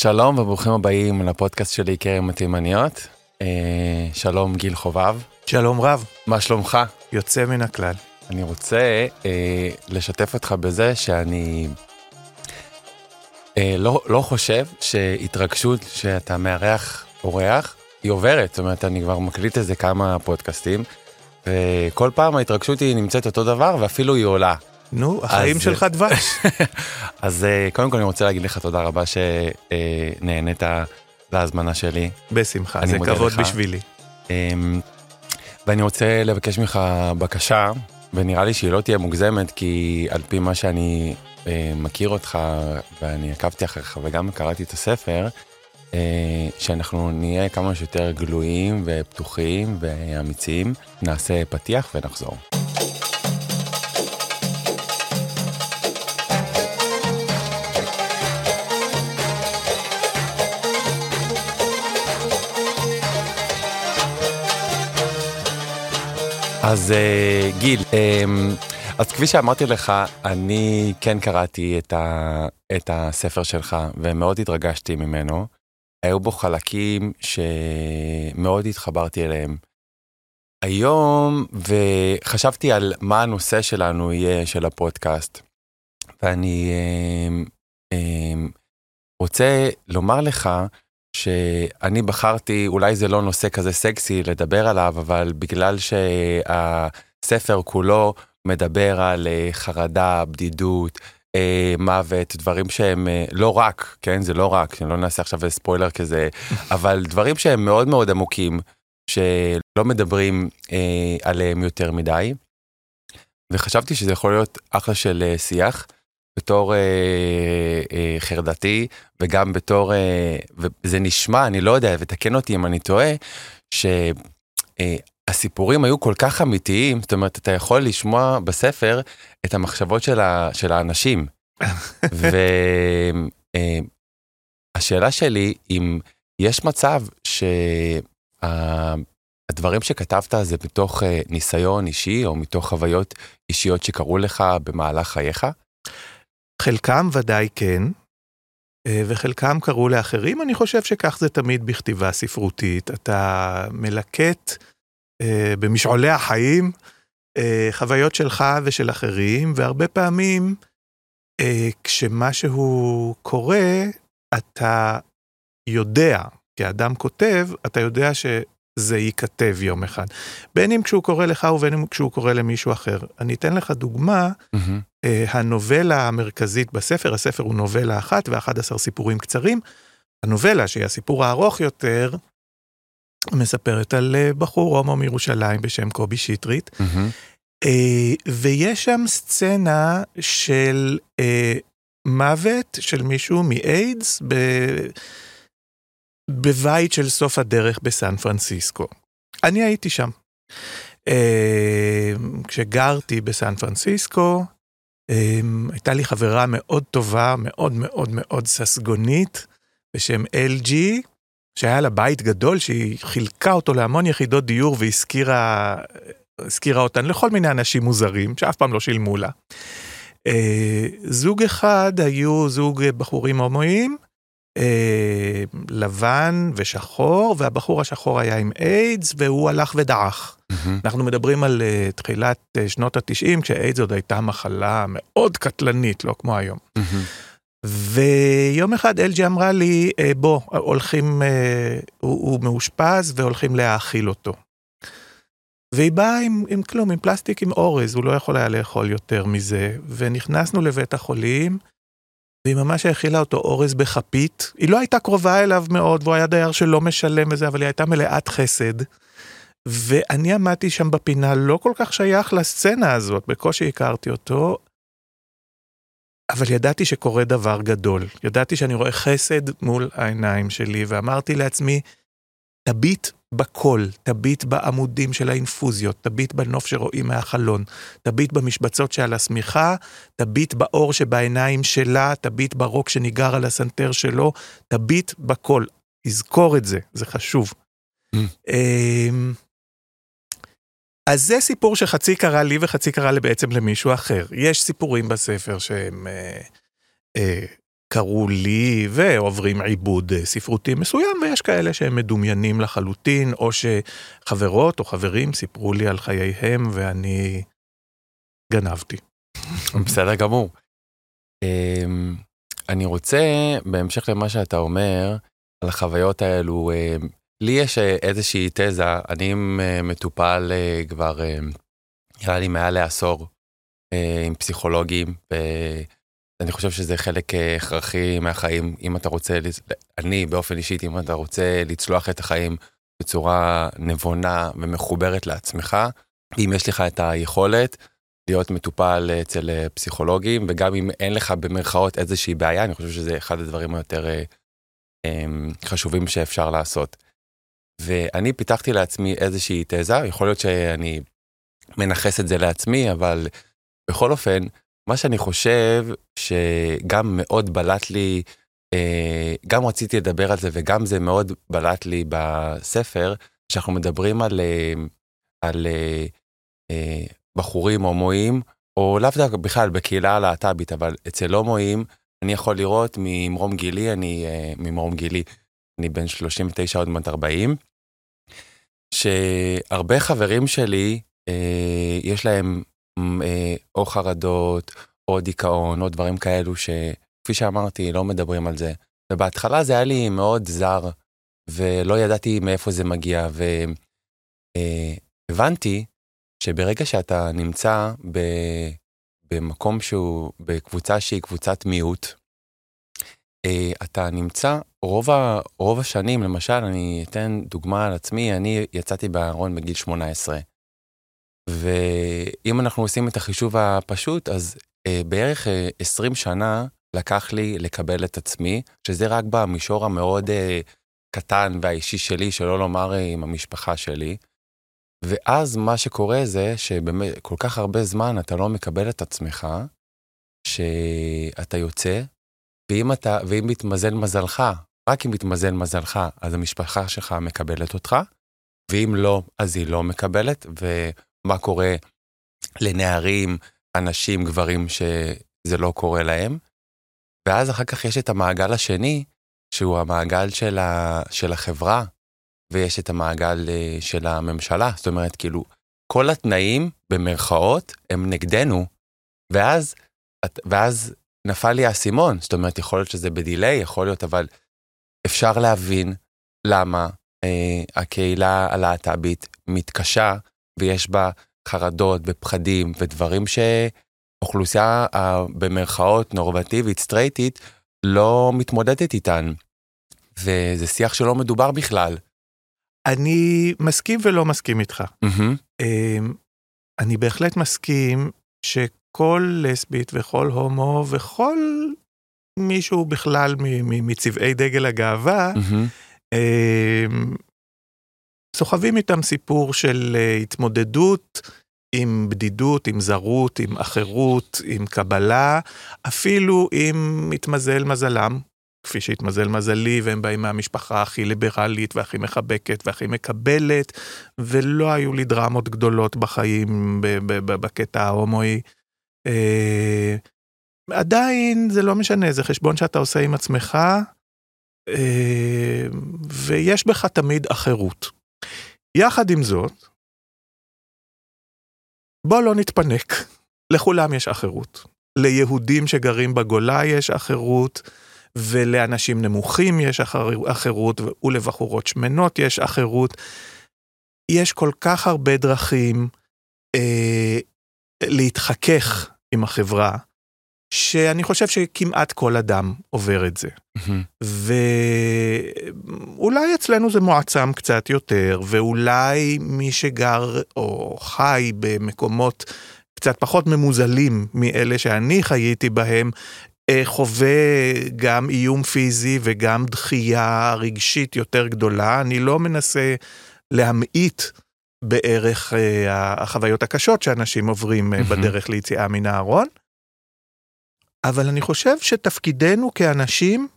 שלום וברוכים הבאים לפודקאסט שלי כרם התימניות. אה, שלום גיל חובב, שלום רב, מה שלומך? יוצא מן הכלל. אני רוצה אה, לשתף אותך בזה שאני אה, לא, לא חושב שהתרגשות שאתה מארח אורח היא עוברת, זאת אומרת אני כבר מקליט איזה כמה פודקאסטים וכל פעם ההתרגשות היא נמצאת אותו דבר ואפילו היא עולה. נו, החיים שלך דבש. אז אה, קודם כל אני רוצה להגיד לך תודה רבה שנהנית להזמנה שלי. בשמחה, זה כבוד לך. בשבילי. אמ, ואני רוצה לבקש ממך בקשה, ונראה לי שהיא לא תהיה מוגזמת, כי על פי מה שאני אה, מכיר אותך, ואני עקבתי אחריך וגם קראתי את הספר, אה, שאנחנו נהיה כמה שיותר גלויים ופתוחים ואמיצים. נעשה פתיח ונחזור. אז אה, גיל, אמ, אז כפי שאמרתי לך, אני כן קראתי את, ה, את הספר שלך ומאוד התרגשתי ממנו. היו בו חלקים שמאוד התחברתי אליהם. היום, וחשבתי על מה הנושא שלנו יהיה, של הפודקאסט, ואני אמ, אמ, רוצה לומר לך שאני בחרתי, אולי זה לא נושא כזה סקסי לדבר עליו, אבל בגלל שהספר כולו מדבר על אה, חרדה, בדידות, אה, מוות, דברים שהם אה, לא רק, כן? זה לא רק, לא נעשה עכשיו ספוילר כזה, אבל דברים שהם מאוד מאוד עמוקים, שלא מדברים אה, עליהם יותר מדי. וחשבתי שזה יכול להיות אחלה של אה, שיח. בתור אה, אה, חרדתי וגם בתור, אה, וזה נשמע, אני לא יודע, ותקן אותי אם אני טועה, שהסיפורים היו כל כך אמיתיים, זאת אומרת, אתה יכול לשמוע בספר את המחשבות של, ה, של האנשים. והשאלה שלי, אם יש מצב שהדברים שכתבת זה מתוך אה, ניסיון אישי, או מתוך חוויות אישיות שקרו לך במהלך חייך? חלקם ודאי כן, אה, וחלקם קראו לאחרים. אני חושב שכך זה תמיד בכתיבה ספרותית. אתה מלקט אה, במשעולי החיים אה, חוויות שלך ושל אחרים, והרבה פעמים כשמשהו קורה, אתה יודע, כאדם כותב, אתה יודע שזה ייכתב יום אחד. בין אם כשהוא קורא לך ובין אם כשהוא קורא למישהו אחר. אני אתן לך דוגמה. אה, הנובלה המרכזית בספר, הספר הוא נובלה אחת ו-11 סיפורים קצרים. הנובלה, שהיא הסיפור הארוך יותר, מספרת על אה, בחור הומו מירושלים בשם קובי שטרית, מהמם. אה, ויש שם סצנה של מוות של מישהו מאיידס ב... בבית של סוף הדרך בסן פרנסיסקו. אני הייתי שם. אה, כשגרתי בסן פרנסיסקו, אה, הייתה לי חברה מאוד טובה, מאוד מאוד מאוד ססגונית, בשם LG, שהיה לה בית גדול שהיא חילקה אותו להמון יחידות דיור והשכירה אותן לכל מיני אנשים מוזרים שאף פעם לא שילמו לה. אה, זוג אחד היו זוג בחורים הומואים, אה, לבן ושחור, והבחור השחור היה עם איידס והוא הלך ודעך. מהמם. אנחנו מדברים על אה, תחילת אה, שנות התשעים, כשאיידס עוד הייתה מחלה מאוד קטלנית, לא כמו היום. מהמם. ויום אחד אלג'י אמרה לי, "אה, בוא, הולכים, אה, הוא, הוא מאושפז והולכים להאכיל אותו. והיא באה עם, עם כלום, עם פלסטיק עם אורז, הוא לא יכול היה לאכול יותר מזה. ונכנסנו לבית החולים, והיא ממש האכילה אותו אורז בכפית. היא לא הייתה קרובה אליו מאוד, והוא היה דייר שלא משלם וזה, אבל היא הייתה מלאת חסד. ואני עמדתי שם בפינה, לא כל כך שייך לסצנה הזאת, בקושי הכרתי אותו, אבל ידעתי שקורה דבר גדול. ידעתי שאני רואה חסד מול העיניים שלי, ואמרתי לעצמי, תביט בכל, תביט בעמודים של האינפוזיות, תביט בנוף שרואים מהחלון, תביט במשבצות שעל השמיכה, תביט באור שבעיניים שלה, תביט ברוק שניגר על הסנטר שלו, תביט בכל. תזכור את זה, זה חשוב. Mm. אמ, אז זה סיפור שחצי קרה לי וחצי קרה בעצם למישהו אחר. יש סיפורים בספר שהם אה, אה, קראו לי ועוברים עיבוד ספרותי מסוים, ויש כאלה שהם מדומיינים לחלוטין, או שחברות או חברים סיפרו לי על חייהם ואני גנבתי. בסדר גמור. אמ, אני רוצה, בהמשך למה שאתה אומר, על החוויות האלו, אמ, לי יש איזושהי תזה, אני מטופל אה, כבר, אמ, נראה לי מעל לעשור אה, עם פסיכולוגים, ואני חושב שזה חלק אה, הכרחי מהחיים, אם אתה רוצה, אני באופן אישית, אם אתה רוצה לצלוח את החיים בצורה נבונה ומחוברת לעצמך, אם יש לך את היכולת, להיות מטופל אצל אה, פסיכולוגים, וגם אם אין לך במרכאות איזושהי בעיה, אני חושב שזה אחד הדברים היותר אה, אמ, חשובים שאפשר לעשות. ואני פיתחתי לעצמי איזושהי תזה, יכול להיות שאני מנכס את זה לעצמי, אבל בכל אופן, מה שאני חושב שגם מאוד בלט לי, אה, גם רציתי לדבר על זה וגם זה מאוד בלט לי בספר, שאנחנו מדברים על, על בחורים הומואים, או לאו דווקא בכלל בקהילה הלהט"בית, אבל אצל הומואים, אני יכול לראות ממרום גילי, אני ממרום גילי, אני בן 39 עוד מעט 40, שהרבה חברים שלי, יש להם או חרדות, או דיכאון, או דברים כאלו, שכפי שאמרתי, לא מדברים על זה. ובהתחלה זה היה לי מאוד זר, ולא ידעתי מאיפה זה מגיע, והבנתי uh, שברגע שאתה נמצא ב, במקום שהוא, בקבוצה שהיא קבוצת מיעוט, אה, אתה נמצא רוב, ה, רוב השנים, למשל, אני אתן דוגמה על עצמי, אני יצאתי בארון בגיל 18. ואם אנחנו עושים את החישוב הפשוט, אז אה, בערך 20 שנה לקח לי לקבל את עצמי, שזה רק במישור המאוד קטן והאישי שלי, שלא לומר עם המשפחה שלי. ואז מה שקורה זה שבאמת כל כך הרבה זמן אתה לא מקבל את עצמך, שאתה יוצא, ואם אתה, ואם מתמזל מזלך, רק אם מתמזל מזלך, אז המשפחה שלך מקבלת אותך, ואם לא, אז היא לא מקבלת, ומה קורה לנערים, אנשים, גברים, שזה לא קורה להם. ואז אחר כך יש את המעגל השני, שהוא המעגל של, ה, של החברה, ויש את המעגל אה, של הממשלה, זאת אומרת, כאילו, כל התנאים, במרכאות, הם נגדנו, ואז, ואז נפל לי האסימון, זאת אומרת, יכול להיות שזה בדיליי, יכול להיות, אבל אפשר להבין למה אה, הקהילה הלהט"בית מתקשה, ויש בה חרדות ופחדים ודברים שאוכלוסייה אה, במרכאות נורמטיבית, סטרייטית, לא מתמודדת איתן. וזה שיח שלא מדובר בכלל. אני מסכים ולא מסכים איתך. Mm-hmm. אני בהחלט מסכים שכל לסבית וכל הומו וכל מישהו בכלל מצבעי דגל הגאווה, mm-hmm. סוחבים איתם סיפור של אה, התמודדות עם בדידות, עם זרות, עם אחרות, עם קבלה, אפילו אם מתמזל מזלם, כפי שהתמזל מזלי, והם באים מהמשפחה הכי ליברלית והכי מחבקת והכי מקבלת, ולא היו לי דרמות גדולות בחיים בקטע ההומואי. אה, עדיין זה לא משנה, זה חשבון שאתה עושה עם עצמך, אה, ויש בך תמיד אחרות. יחד עם זאת, בוא לא נתפנק, לכולם יש אחרות. ליהודים שגרים בגולה יש אחרות, ולאנשים נמוכים יש אחר, אחרות, ולבחורות שמנות יש אחרות. יש כל כך הרבה דרכים אה, להתחכך עם החברה, שאני חושב שכמעט כל אדם עובר את זה. ואולי אצלנו זה מועצם קצת יותר, ואולי מי שגר או חי במקומות קצת פחות ממוזלים מאלה שאני חייתי בהם, אה, חווה גם איום פיזי וגם דחייה רגשית יותר גדולה. אני לא מנסה להמעיט בערך אה, החוויות הקשות שאנשים עוברים mm-hmm. בדרך ליציאה מן הארון. אבל אני חושב שתפקידנו כאנשים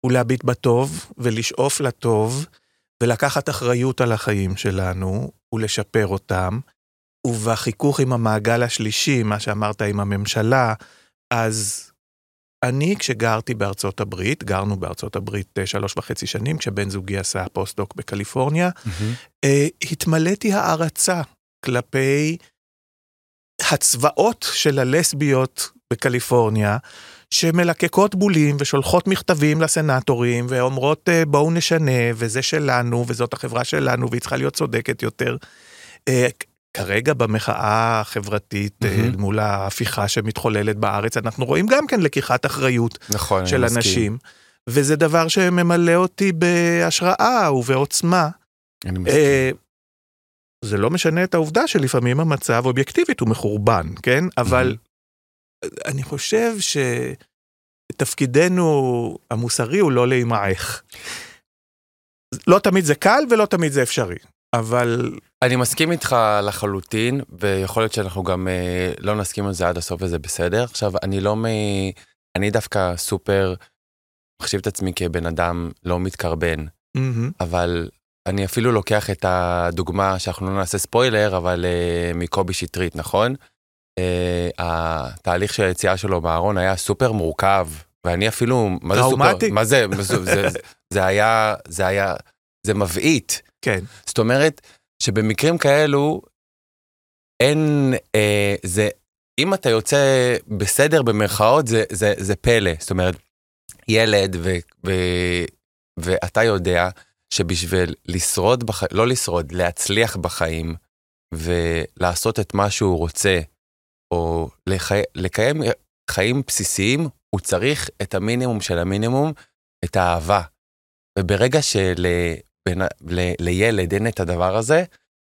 הוא להביט בטוב ולשאוף לטוב ולקחת אחריות על החיים שלנו ולשפר אותם. ובחיכוך עם המעגל השלישי, מה שאמרת עם הממשלה, אז אני, כשגרתי בארצות הברית, גרנו בארצות הברית אה, שלוש וחצי שנים, כשבן זוגי עשה פוסט-דוק בקליפורניה, אה, התמלאתי הערצה כלפי הצבאות של הלסביות בקליפורניה, שמלקקות בולים ושולחות מכתבים לסנטורים ואומרות אה, בואו נשנה וזה שלנו וזאת החברה שלנו והיא צריכה להיות צודקת יותר. אה, כרגע במחאה החברתית mm-hmm. מול ההפיכה שמתחוללת בארץ אנחנו רואים גם כן לקיחת אחריות נכון, של אנשים וזה דבר שממלא אותי בהשראה ובעוצמה. אני מסכים. זה לא משנה את העובדה שלפעמים המצב אובייקטיבית הוא מחורבן, כן? אבל אני חושב שתפקידנו המוסרי הוא לא להימעך. לא תמיד זה קל ולא תמיד זה אפשרי, אבל... אני מסכים איתך לחלוטין, ויכול להיות שאנחנו גם אה, לא נסכים על זה עד הסוף וזה בסדר. עכשיו, אני לא מ... אני דווקא סופר מחשיב את עצמי כבן אדם לא מתקרבן, מהמם. אבל אני אפילו לוקח את הדוגמה שאנחנו לא נעשה ספוילר, אבל uh, מקובי שטרית, נכון? Uh, התהליך של היציאה שלו מהארון היה סופר מורכב, ואני אפילו, מה זה סופר? טראומטי? מה זה? מה זה, זה, זה היה, זה היה, זה מבעית. כן, זאת אומרת, שבמקרים כאלו, אין, אה, זה, אם אתה יוצא בסדר במרכאות, זה, זה, זה פלא. זאת אומרת, ילד, ו, ו, ואתה יודע שבשביל לשרוד, בח... לא לשרוד, להצליח בחיים, ולעשות את מה שהוא רוצה, או לח... לקיים חיים בסיסיים, הוא צריך את המינימום של המינימום, את האהבה. וברגע שלילד ל... אין את הדבר הזה,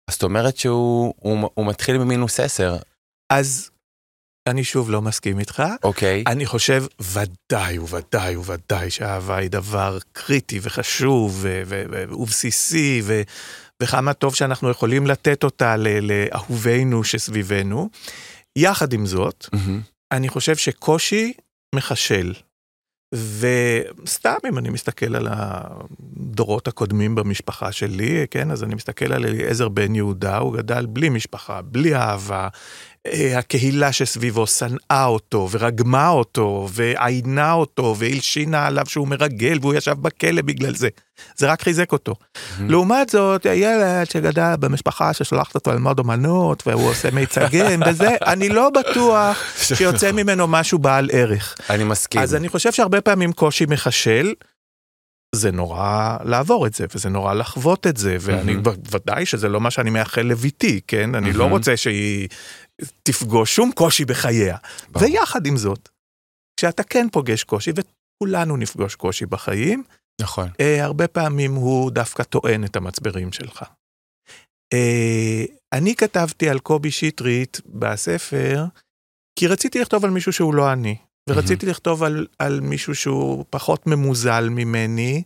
אז זאת אומרת שהוא הוא, הוא מתחיל ממינוס 10, אז אני שוב לא מסכים איתך. אוקיי? אני חושב ודאי וודאי וודאי שאהבה היא דבר קריטי וחשוב ובסיסי ו- וכמה טוב שאנחנו יכולים לתת אותה לאהובינו שסביבנו. יחד עם זאת, מהמם. אני חושב שקושי מחשל. וסתם אם אני מסתכל על הדורות הקודמים במשפחה שלי, כן, אז אני מסתכל על אליעזר בן יהודה, הוא גדל בלי משפחה, בלי אהבה. אה, הקהילה שסביבו שנאה אותו ורגמה אותו ועיינה אותו והלשינה עליו שהוא מרגל והוא ישב בכלא בגלל זה. זה רק חיזק אותו. לעומת זאת, הילד שגדל במשפחה ששולחת אותו ללמוד אומנות והוא עושה מיצגים וזה, אני לא בטוח שיוצא ממנו משהו בעל ערך. אני מסכים. אז אני חושב שהרבה פעמים קושי מחשל. זה נורא לעבור את זה וזה נורא לחוות את זה ואני. ודאי שזה לא מה שאני מאחל לביתי כן אני לא. רוצה שהיא תפגוש שום קושי בחייה. ויחד עם זאת כשאתה כן פוגש קושי וכולנו נפגוש קושי בחיים נכון. אה, הרבה פעמים הוא דווקא טוען את המצברים שלך. אה, אני כתבתי על קובי שטרית בספר, כי רציתי לכתוב על מישהו שהוא לא אני, ורציתי לכתוב על, על מישהו שהוא פחות ממוזל ממני,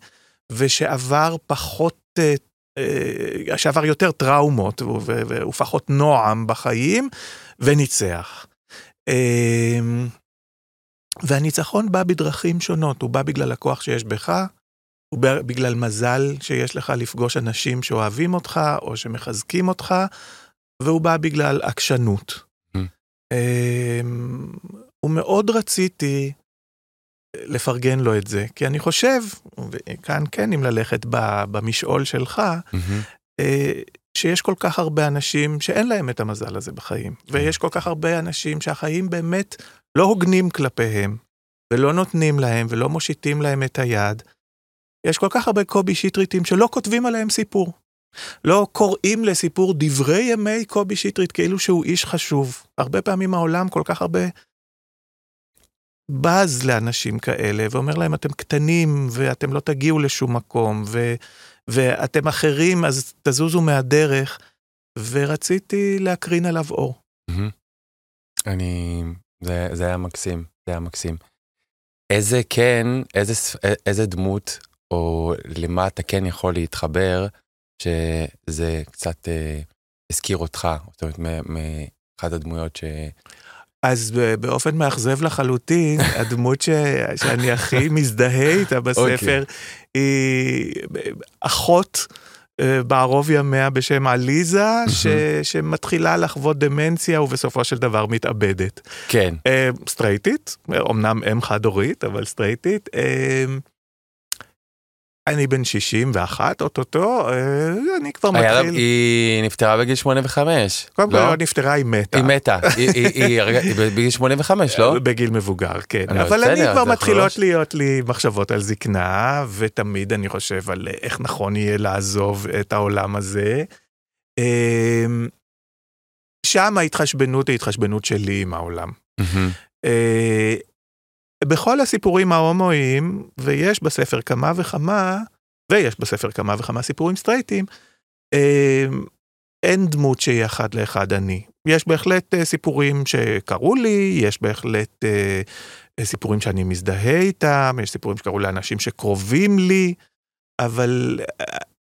ושעבר פחות, אה, אה, שעבר יותר טראומות, ופחות נועם בחיים, וניצח. אה, והניצחון בא בדרכים שונות, הוא בא בגלל הכוח שיש בך, הוא בא בגלל מזל שיש לך לפגוש אנשים שאוהבים אותך או שמחזקים אותך, והוא בא בגלל עקשנות. Mm. ומאוד רציתי לפרגן לו את זה, כי אני חושב, וכאן כן אם ללכת במשעול שלך. אה, שיש כל כך הרבה אנשים שאין להם את המזל הזה בחיים, ויש כל כך הרבה אנשים שהחיים באמת לא הוגנים כלפיהם, ולא נותנים להם ולא מושיטים להם את היד. יש כל כך הרבה קובי שטריטים שלא כותבים עליהם סיפור. לא קוראים לסיפור דברי ימי קובי שטרית כאילו שהוא איש חשוב. הרבה פעמים העולם כל כך הרבה בז לאנשים כאלה ואומר להם אתם קטנים ואתם לא תגיעו לשום מקום ו, ואתם אחרים אז תזוזו מהדרך ורציתי להקרין עליו אור. מהמם. אני, זה, זה היה מקסים, זה היה מקסים. איזה כן, איזה, ס- איזה דמות, או למה אתה כן יכול להתחבר, שזה קצת אה, הזכיר אותך, זאת אומרת, מאחת הדמויות ש... אז באופן מאכזב לחלוטין, הדמות ש... שאני הכי מזדהה איתה בספר היא אחות אה, בערוב ימיה בשם עליזה, ש. שמתחילה לחוות דמנציה ובסופו של דבר מתאבדת. כן. אה, סטרייטית, אמנם אם חד-הורית, אבל סטרייטית. אה, אני בן 61, אוטוטו, אה, אני כבר לה- מתחיל... היא נפטרה בגיל 85. קודם כל לא? לא נפטרה, היא מתה. היא מתה. היא- בגיל 85, לא? בגיל מבוגר, כן. לא, אבל אני כבר מתחילות לא- להיות לי מחשבות על זקנה, ותמיד אני חושב על איך נכון יהיה לעזוב את העולם הזה. אמ, שם ההתחשבנות היא התחשבנות שלי עם העולם. בכל הסיפורים ההומואיים, ויש בספר כמה וכמה, ויש בספר כמה וכמה סיפורים סטרייטים, אה, אין דמות שהיא אחד לאחד אני. יש בהחלט אה, סיפורים שקרו לי, יש בהחלט אה, אה, סיפורים שאני מזדהה איתם, יש סיפורים שקרו לאנשים שקרובים לי, אבל אה,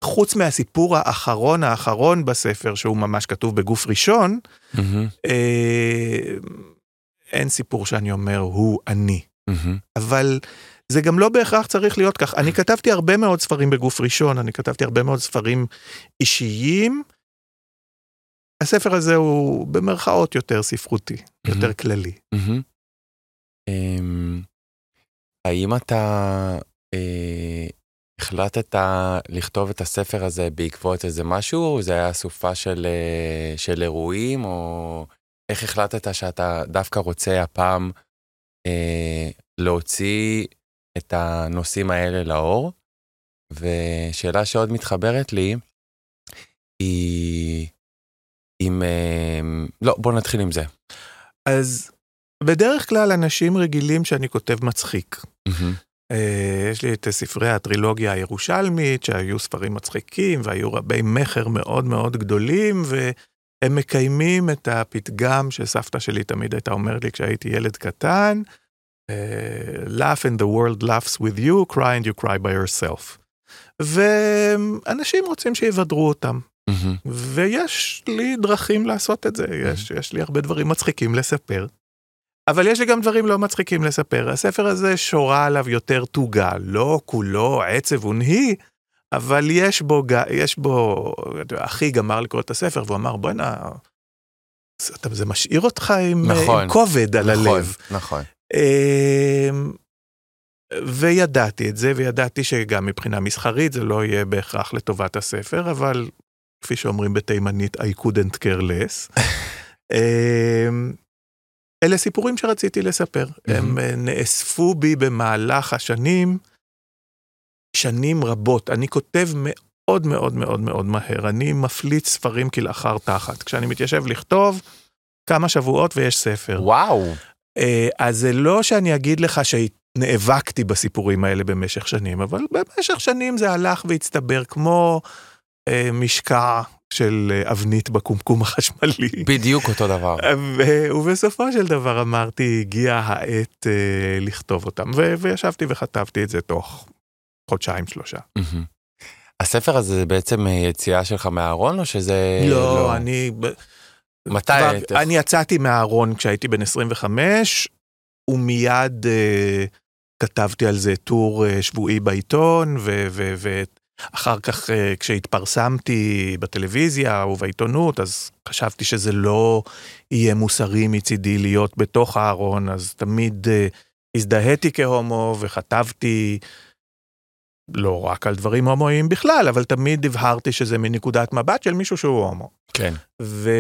חוץ מהסיפור האחרון האחרון בספר, שהוא ממש כתוב בגוף ראשון, מהמם. אה, אין סיפור שאני אומר, הוא אני. מהמם. אבל זה גם לא בהכרח צריך להיות כך. אני כתבתי הרבה מאוד ספרים בגוף ראשון, אני כתבתי הרבה מאוד ספרים אישיים. הספר הזה הוא במרכאות יותר ספרותי, יותר כללי. מהמם. אמ, האם אתה אה, החלטת לכתוב את הספר הזה בעקבות איזה משהו? זה היה אסופה של, אה, של אירועים, או איך החלטת שאתה דווקא רוצה הפעם אה, להוציא את הנושאים האלה לאור? ושאלה שעוד מתחברת לי, היא אם... אה, לא, בוא נתחיל עם זה. אז בדרך כלל אנשים רגילים שאני כותב מצחיק. אה, יש לי את ספרי הטרילוגיה הירושלמית, שהיו ספרים מצחיקים והיו רבי מכר מאוד מאוד גדולים, והם מקיימים את הפתגם שסבתא שלי תמיד הייתה אומרת לי כשהייתי ילד קטן, laugh and the world laughs with you, cry and you cry by yourself. ואנשים רוצים שיבדרו אותם, מהמם. ויש לי דרכים לעשות את זה, יש, יש לי הרבה דברים מצחיקים לספר. אבל יש לי גם דברים לא מצחיקים לספר. הספר הזה שורה עליו יותר תוגה, לא כולו עצב ונהי, אבל יש בו, יש בו, אחי גמר לקרוא את הספר והוא אמר בואנה, זה- משאיר אותך עם, נכון. עם כובד על נכון, הלב. נכון. אמ, וידעתי את זה, וידעתי שגם מבחינה מסחרית זה לא יהיה בהכרח לטובת הספר, אבל כפי שאומרים בתימנית, I couldn't care less. אמ, אלה סיפורים שרציתי לספר. הם אה, נאספו בי במהלך השנים, שנים רבות. אני כותב מאוד מאוד מאוד מאוד מהר. אני מפליץ ספרים כלאחר תחת. כשאני מתיישב לכתוב, כמה שבועות ויש ספר. וואו. אה, אז זה לא שאני אגיד לך שנאבקתי בסיפורים האלה במשך שנים, אבל במשך שנים זה הלך והצטבר כמו אה, משקע של אה, אבנית בקומקום החשמלי. בדיוק אותו דבר. ו- ובסופו של דבר אמרתי, הגיעה העת אה, לכתוב אותם, ו- וישבתי וכתבתי את זה תוך חודשיים שלושה. מהמם. הספר הזה זה בעצם אה, יציאה שלך מהארון, או שזה... לא, אני... מתי? היית? אני יצאתי מהארון כשהייתי בן 25, ומיד אה, כתבתי על זה טור אה, שבועי בעיתון, ואחר כך אה, כשהתפרסמתי בטלוויזיה ובעיתונות, אז חשבתי שזה לא יהיה מוסרי מצידי להיות בתוך הארון, אז תמיד אה, הזדהיתי כהומו וכתבתי. לא רק על דברים הומואיים בכלל, אבל תמיד הבהרתי שזה מנקודת מבט של מישהו שהוא הומו. כן. ו...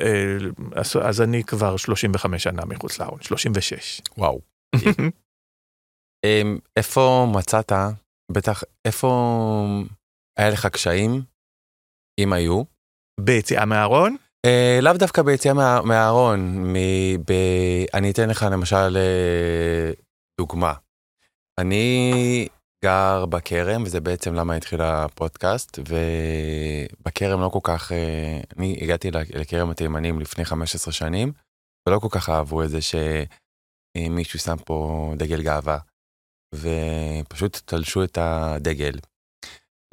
אה, אז- אז אני כבר 35 שנה מחוץ לארון, 36. וואו. אמ, איפה מצאת, בטח, איפה היה לך קשיים, אם היו? ביציאה מהארון? אה, לאו דווקא ביציאה מה- מהארון, מ- ב- אני אתן לך למשל אה, דוגמה. אני גר בכרם, וזה בעצם למה התחיל הפודקאסט, ובכרם לא כל כך, אה, אני הגעתי לכרם התימנים לפני 15 שנים, ולא כל כך אהבו את זה שמישהו שם פה דגל גאווה, ופשוט תלשו את הדגל.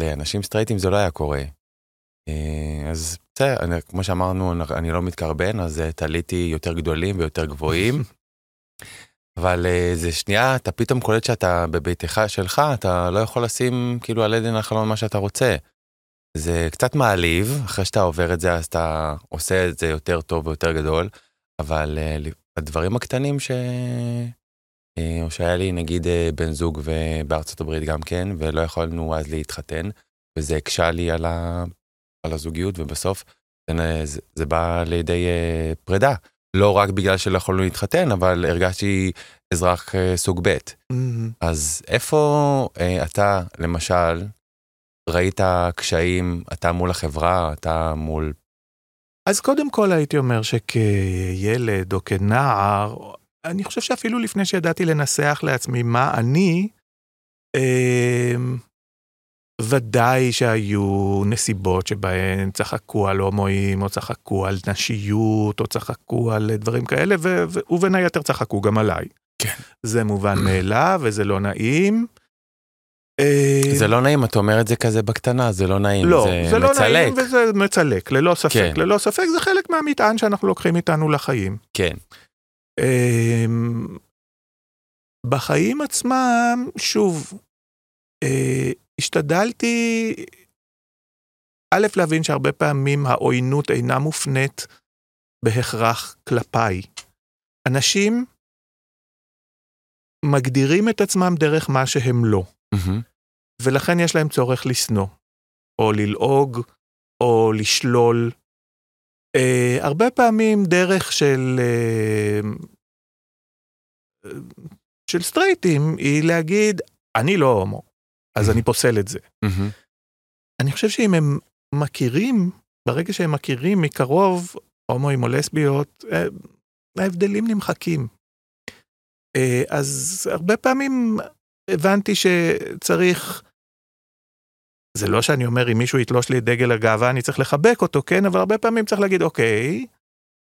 לאנשים סטרייטים זה לא היה קורה. אה, אז בסדר, כמו שאמרנו, אני לא מתקרבן, אז אה, תליתי יותר גדולים ויותר גבוהים. אבל אה, זה שנייה, אתה פתאום קולט שאתה בביתך שלך, אתה לא יכול לשים כאילו על עדן החלון מה שאתה רוצה. זה קצת מעליב, אחרי שאתה עובר את זה אז אתה עושה את זה יותר טוב ויותר גדול, אבל אה, הדברים הקטנים ש... אה, או שהיה לי נגיד בן זוג בארצות הברית גם כן, ולא יכולנו אז להתחתן, וזה הקשה לי על, ה... על הזוגיות, ובסוף זה, זה, בא לידי פרידה. לא רק בגלל שלא יכולנו להתחתן, אבל הרגשתי אזרח אה, סוג ב'. Mm-hmm. אז איפה אה, אתה, למשל, ראית קשיים, אתה מול החברה, אתה מול... אז קודם כל הייתי אומר שכילד או כנער, אני חושב שאפילו לפני שידעתי לנסח לעצמי מה אני, אה, ודאי שהיו נסיבות שבהן צחקו על הומואים, או צחקו על נשיות, או צחקו על דברים כאלה, ו- ו- ובין היתר צחקו גם עליי. כן. זה מובן מאליו, וזה לא נעים. זה לא נעים, אתה אומר את זה כזה בקטנה, זה לא נעים, לא, זה, זה מצלק. לא נעים וזה מצלק, ללא ספק. כן. ללא ספק זה חלק מהמטען שאנחנו לוקחים איתנו לחיים. כן. אמ, בחיים עצמם, שוב, אה, השתדלתי, א', להבין שהרבה פעמים העוינות אינה מופנית בהכרח כלפיי. אנשים מגדירים את עצמם דרך מה שהם לא, Mm-hmm. ולכן יש להם צורך לשנוא, או ללעוג, או לשלול. אה, הרבה פעמים דרך של, אה, של סטרייטים היא להגיד, אני לא הומו, אז אני פוסל את זה. אני חושב שאם הם מכירים, ברגע שהם מכירים מקרוב הומואים או לסביות, אה, ההבדלים נמחקים. אה, אז הרבה פעמים הבנתי שצריך, זה לא שאני אומר אם מישהו יתלוש לי את דגל הגאווה אני צריך לחבק אותו, כן? אבל הרבה פעמים צריך להגיד אוקיי,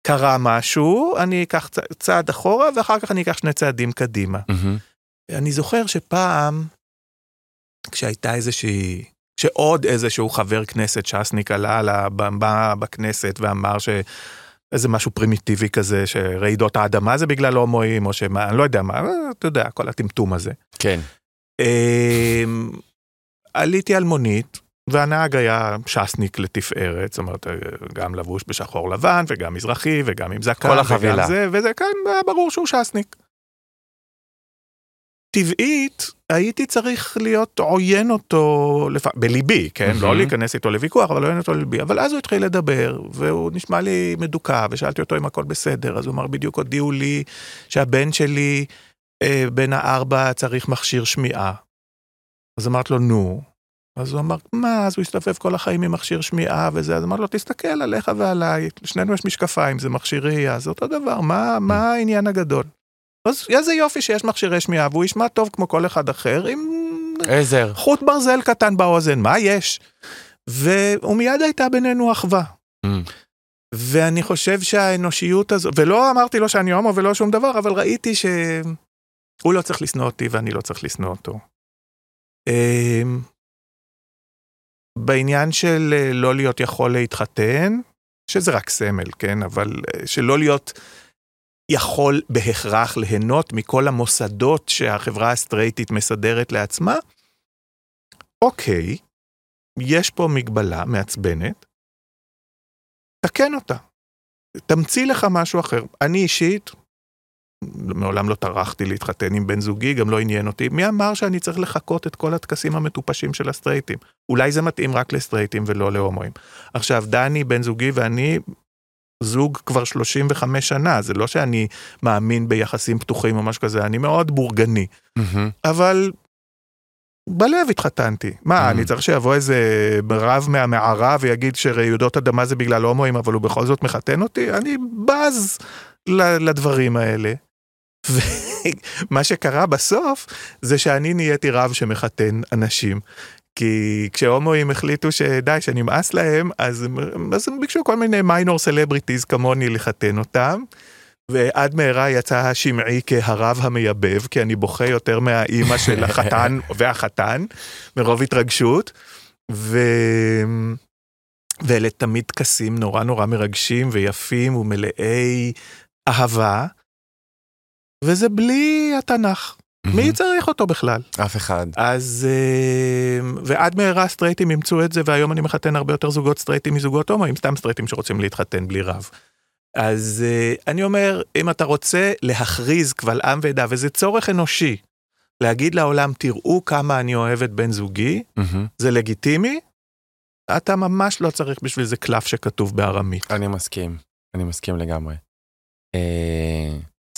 קרה משהו, אני אקח צעד אחורה ואחר כך אני אקח שני צעדים קדימה. Mm-hmm. אני זוכר שפעם, כשהייתה איזושהי, שעוד איזשהו חבר כנסת ש"סניק עלה על הבמה בכנסת ואמר ש... איזה משהו פרימיטיבי כזה, שרעידות האדמה זה בגלל הומואים, או שמה, אני לא יודע מה, אתה יודע, כל הטמטום הזה. כן. אמ, עליתי על מונית, והנהג היה ש"סניק לתפארת, זאת אומרת, גם לבוש בשחור לבן, וגם מזרחי, וגם עם זקן, כל החבילה. וגם זה, וזה כאן ברור שהוא ש"סניק. טבעית, הייתי צריך להיות עוין אותו, לפ... בליבי, כן? לא להיכנס איתו לוויכוח, אבל עוין אותו לליבי. אבל אז הוא התחיל לדבר, והוא נשמע לי מדוכא, ושאלתי אותו אם הכל בסדר, אז הוא אמר, בדיוק הודיעו לי שהבן שלי, אה, בן הארבע, צריך מכשיר שמיעה. אז אמרתי לו, נו. אז הוא אמר, מה, אז הוא הסתובב כל החיים עם מכשיר שמיעה וזה, אז אמרתי לו, תסתכל עליך ועליי, לשנינו יש משקפיים, זה מכשיר ראייה, זה אותו דבר, מה, מה העניין הגדול? אז איזה יופי שיש מכשירי שמיעה, והוא ישמע טוב כמו כל אחד אחר, עם עזר. חוט ברזל קטן באוזן, מה יש? ומיד הייתה בינינו אחווה. Mm. ואני חושב שהאנושיות הזו, ולא אמרתי לו שאני הומו ולא שום דבר, אבל ראיתי שהוא לא צריך לשנוא אותי ואני לא צריך לשנוא אותו. אמ, בעניין של אה, לא להיות יכול להתחתן, שזה רק סמל, כן? אבל אה, שלא להיות יכול בהכרח ליהנות מכל המוסדות שהחברה הסטרייטית מסדרת לעצמה, אוקיי, יש פה מגבלה מעצבנת, תקן אותה. תמציא לך משהו אחר. אני אישית, מעולם לא טרחתי להתחתן עם בן זוגי, גם לא עניין אותי. מי אמר שאני צריך לחקות את כל הטקסים המטופשים של הסטרייטים? אולי זה מתאים רק לסטרייטים ולא להומואים. עכשיו, דני, בן זוגי ואני, זוג כבר 35 שנה, זה לא שאני מאמין ביחסים פתוחים או משהו כזה, אני מאוד בורגני. Mm-hmm. אבל בלב התחתנתי. מה, Mm. אני צריך שיבוא איזה רב מהמערה ויגיד שרעידות אדמה זה בגלל הומואים, אבל הוא בכל זאת מחתן אותי? אני בז לדברים האלה. ומה שקרה בסוף זה שאני נהייתי רב שמחתן אנשים. כי כשהומואים החליטו שדי, שנמאס להם, אז הם, אז הם ביקשו כל מיני מיינור סלבריטיז כמוני לחתן אותם. ועד מהרה יצא השמעי כהרב המייבב, כי אני בוכה יותר מהאימא של החתן והחתן, מרוב התרגשות. ו... ואלה תמיד טקסים נורא נורא מרגשים ויפים ומלאי אהבה. וזה בלי התנ"ך. מי צריך אותו בכלל? אף אחד. אז אה, ועד מהרה סטרייטים אימצו את זה והיום אני מחתן הרבה יותר זוגות סטרייטים מזוגות הומואים סתם סטרייטים שרוצים להתחתן בלי רב. אז אה, אני אומר אם אתה רוצה להכריז קבל עם ועדה וזה צורך אנושי להגיד לעולם תראו כמה אני אוהב את בן זוגי. זה לגיטימי. אתה ממש לא צריך בשביל זה קלף שכתוב בארמית. אני מסכים, אני מסכים לגמרי.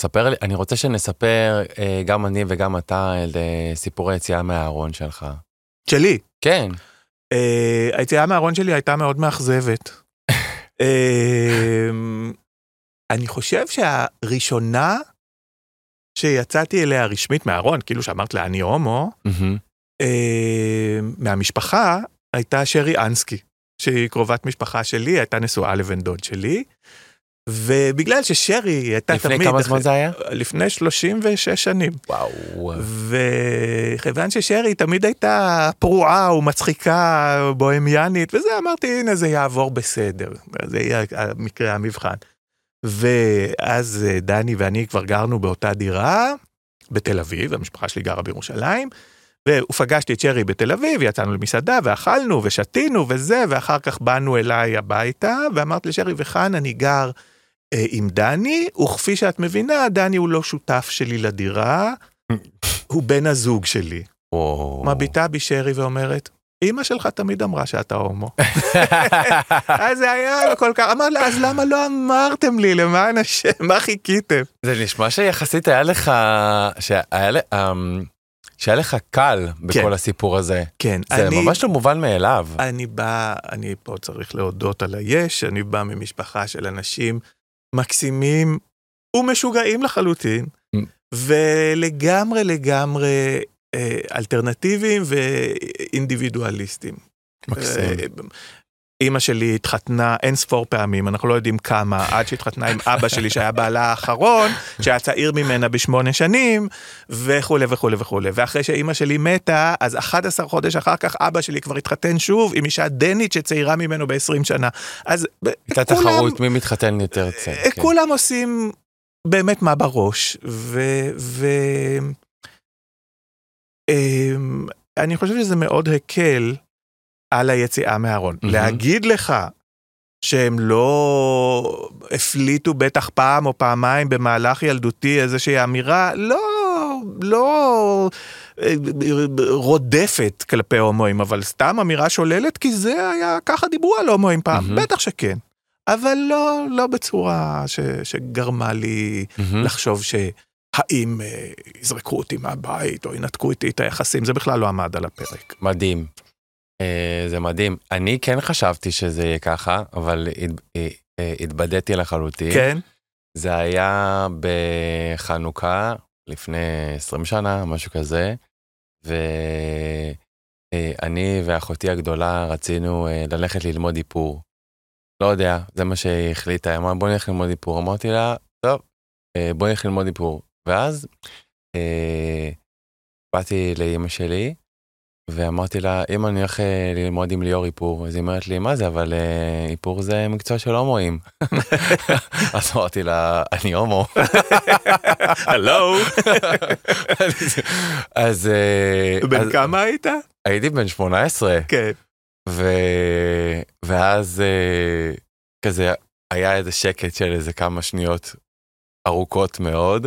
ספר לי, אני רוצה שנספר, אה, גם אני וגם אתה, את אה, סיפורי יציאה מהארון שלך. שלי. כן. אה, היציאה מהארון שלי הייתה מאוד מאכזבת. אני חושב שהראשונה שיצאתי אליה רשמית מהארון, כאילו שאמרת לה אני הומו, מהמשפחה הייתה שרי אנסקי, שהיא קרובת משפחה שלי, הייתה נשואה לבן דוד שלי. ובגלל ששרי הייתה תמיד... לפני כמה זמן זה היה? לפני 36 שנים. וואו. וכיוון ששרי תמיד הייתה פרועה ומצחיקה, בוהמיאנית, וזה אמרתי הנה זה יעבור בסדר, זה יהיה המקרה המבחן. ואז אה, דני ואני כבר גרנו באותה דירה בתל אביב, המשפחה שלי גרה בירושלים, ופגשתי את שרי בתל אביב, יצאנו למסעדה ואכלנו ושתינו וזה, ואחר כך באנו אליי הביתה, ואמרתי לשרי וכאן אני גר עם דני, וכפי שאת מבינה, דני הוא לא שותף שלי לדירה, הוא בן הזוג שלי. מביטה בי שרי ואומרת, אמא שלך תמיד אמרה שאתה הומו. אז זה היה כל כך, אמר לה, אז למה לא אמרתם לי, למען השם, מה חיכיתם? זה נשמע שיחסית היה לך, שהיה, אמ, שהיה לך קל בכל כן. הסיפור הזה. כן, זה אני, ממש לא מובן מאליו. אני בא, אני פה צריך להודות על היש, אני בא ממשפחה של אנשים מקסימים ומשוגעים לחלוטין, Mm. ולגמרי לגמרי אה, אלטרנטיביים ואינדיבידואליסטים. מקסים. אימא שלי התחתנה אין ספור פעמים, אנחנו לא יודעים כמה, עד שהתחתנה עם אבא שלי שהיה בעלה האחרון, שהיה צעיר ממנה בשמונה שנים, וכולי וכולי וכולי. ואחרי שאימא שלי מתה, אז 11 חודש אחר כך אבא שלי כבר התחתן שוב עם אישה דנית שצעירה ממנו ב-20 שנה. אז הייתה תחרות מי מתחתן יותר צעיר. אה, כן. כולם עושים באמת מה בראש, ו... ו... אמ, אני חושב שזה מאוד הקל על היציאה מהארון. מהמם. להגיד לך שהם לא הפליטו בטח פעם או פעמיים במהלך ילדותי איזושהי אמירה, לא, לא אה, רודפת כלפי הומואים, אבל סתם אמירה שוללת, כי זה היה, ככה דיברו על הומואים פעם, מהמם. בטח שכן. אבל לא, לא בצורה ש, שגרמה לי מהמם. לחשוב שהאם אה, יזרקו אותי מהבית או ינתקו איתי את היחסים, זה בכלל לא עמד על הפרק. מדהים. אה, זה מדהים. אני כן חשבתי שזה יהיה ככה, אבל אה, אה, התבדיתי לחלוטין. כן? זה היה בחנוכה לפני 20 שנה, משהו כזה, ואני ואחותי הגדולה רצינו ללכת ללמוד איפור. לא יודע, זה מה שהיא החליטה, היא אמרה בוא נלך ללמוד איפור. אמרתי לה, טוב, בוא נלך ללמוד איפור. ואז באתי לאימא שלי, ואמרתי לה, אמא, אני הולך אה, ללמוד עם ליאור איפור. אז היא אומרת לי, מה זה, אבל אה, איפור זה מקצוע של הומואים. אז אמרתי לה, אני הומו. הלו? אז אה, בן כמה היית? הייתי בן 18, כן. ואז כזה היה איזה שקט של איזה כמה שניות ארוכות מאוד,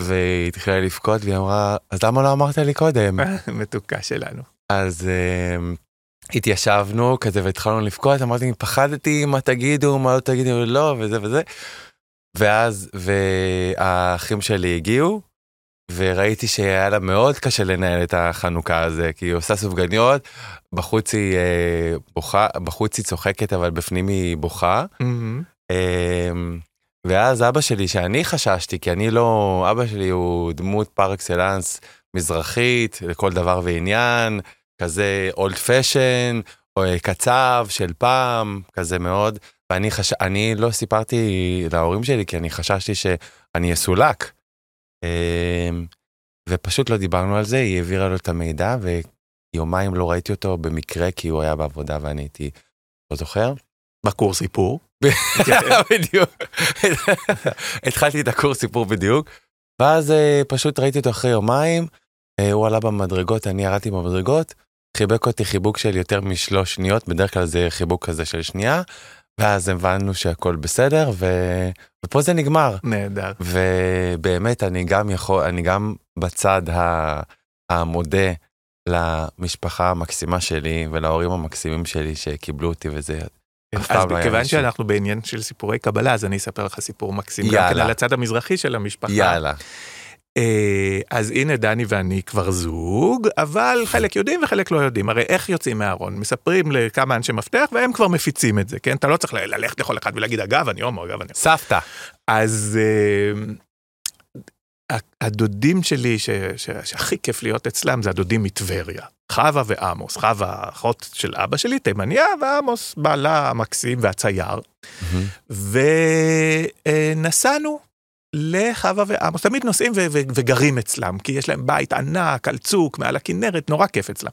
והיא התחילה לבכות והיא אמרה, אז למה לא אמרת לי קודם? מתוקה שלנו. אז uh, התיישבנו כזה והתחלנו לבכות, אמרתי, פחדתי מה תגידו, מה לא תגידו, לא, וזה וזה. ואז, והאחים שלי הגיעו, וראיתי שהיה לה מאוד קשה לנהל את החנוכה הזה, כי היא עושה סופגניות, בחוץ היא uh, בוכה, בחוץ היא צוחקת, אבל בפנים היא בוכה. מהמם. אמ, ואז אבא שלי, שאני חששתי, כי אני לא, אבא שלי הוא דמות פר אקסלנס מזרחית לכל דבר ועניין, כזה אולד פשן, אה, קצב של פעם, כזה מאוד, ואני חש... אני לא סיפרתי להורים שלי, כי אני חששתי שאני אסולק. אמ, ופשוט לא דיברנו על זה, היא העבירה לו את המידע, ויומיים לא ראיתי אותו במקרה, כי הוא היה בעבודה ואני הייתי, לא זוכר. בקורס איפור. בדיוק. התחלתי את הקורס סיפור בדיוק, ואז אה, פשוט ראיתי אותו אחרי יומיים, אה, הוא עלה במדרגות, אני ירדתי במדרגות, חיבק אותי חיבוק של יותר משלוש שניות, בדרך כלל זה חיבוק כזה של שנייה, ואז הבנו שהכל בסדר, ו... ופה זה נגמר. נהדר. ובאמת, אני גם יכול, אני גם בצד. המודה למשפחה המקסימה שלי ולהורים המקסימים שלי שקיבלו אותי וזה אז לא מכיוון. שאנחנו בעניין של סיפורי קבלה, אז אני אספר לך סיפור מקסים. גם יאללה. כן על הצד המזרחי של המשפחה. יאללה. אה, אז הנה דני ואני כבר זוג, אבל חלק יודעים וחלק לא יודעים. הרי איך יוצאים מהארון? מספרים לכמה אנשי מפתח והם כבר מפיצים את זה, כן? אתה לא צריך ללכת לכל אחד ולהגיד, אגב, אני הומו, אגב, אני... סבתא. אז אה, הדודים שלי, ש- ש- שהכי כיף להיות אצלם, זה הדודים מטבריה. חווה ועמוס. חווה, אחות של אבא שלי, תימניה, ועמוס, בעלה המקסים והצייר. ונסענו לחווה ועמוס, תמיד נוסעים ו- ו- וגרים אצלם, כי יש להם בית ענק, על צוק, מעל הכנרת, נורא כיף אצלם.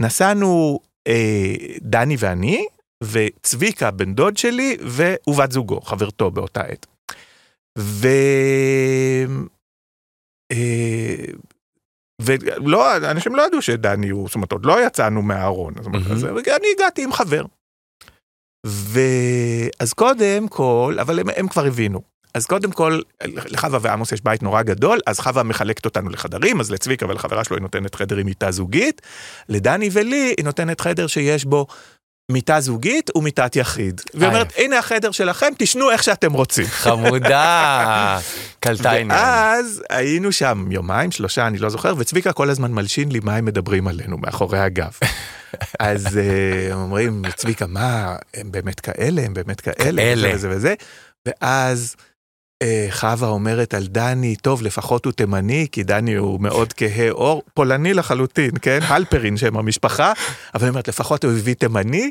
נסענו אה, דני ואני, וצביקה, בן דוד שלי, ובת זוגו, חברתו באותה עת. ו... אה, ולא, אנשים לא ידעו שדני הוא, זאת אומרת, עוד לא יצאנו מהארון, זאת אומרת, מהמם. אז אני הגעתי עם חבר. ואז קודם כל, אבל הם, הם כבר הבינו. אז קודם כל, לחווה ועמוס יש בית נורא גדול, אז חווה מחלקת אותנו לחדרים, אז לצביקה ולחברה שלו היא נותנת חדר עם מיטה זוגית, לדני ולי היא נותנת חדר שיש בו מיטה זוגית ומיטת יחיד. והיא אומרת, הנה החדר שלכם, תשנו איך שאתם רוצים. חמודה. קלטה עניין. ואז היינו שם יומיים, שלושה, אני לא זוכר, וצביקה כל הזמן מלשין לי מה הם מדברים עלינו מאחורי הגב. אז אה, אומרים, צביקה, מה, הם באמת כאלה, הם באמת כאלה, כאלה. וזה וזה. ואז חווה אומרת על דני, טוב, לפחות הוא תימני, כי דני הוא מאוד כהה עור, פולני לחלוטין, כן? הלפרין שם המשפחה, אבל היא אומרת, לפחות הוא הביא תימני.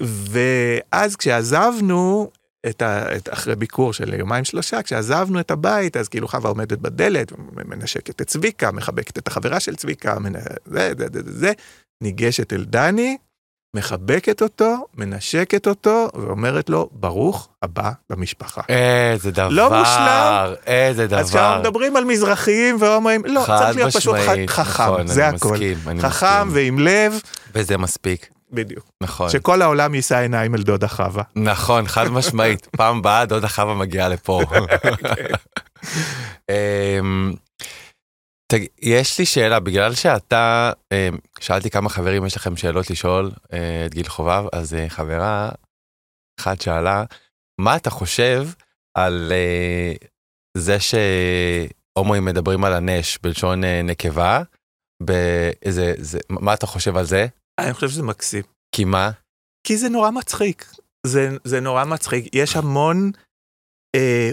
ואז כשעזבנו, את ה, את, אחרי ביקור של יומיים שלושה, כשעזבנו את הבית, אז כאילו חווה עומדת בדלת, מנשקת את צביקה, מחבקת את החברה של צביקה, מנ... זה, זה, זה, זה, זה, ניגשת אל דני, מחבקת אותו, מנשקת אותו, ואומרת לו, ברוך הבא למשפחה. איזה דבר. לא מושלם. איזה דבר. אז כשאנחנו מדברים על מזרחיים והומואים, לא, צריך להיות פשוט חכם, נכון, זה אני הכל. מסכים, אני חכם מסכים. ועם לב, וזה מספיק. בדיוק. נכון. שכל העולם יישא עיניים אל דודה חווה. נכון, חד משמעית. פעם הבאה דודה חווה מגיעה לפה. אמ, תג- יש לי שאלה, בגלל שאתה, אמ, שאלתי כמה חברים יש לכם שאלות לשאול אה, את גיל חובב, אז אה, חברה אחת שאלה, מה אתה חושב על אה, זה שהומואים מדברים על הנש בלשון אה, נקבה? באיזה, זה, מה אתה חושב על זה? אני חושב שזה מקסים. כי מה? כי זה נורא מצחיק. זה, זה נורא מצחיק. יש המון אה,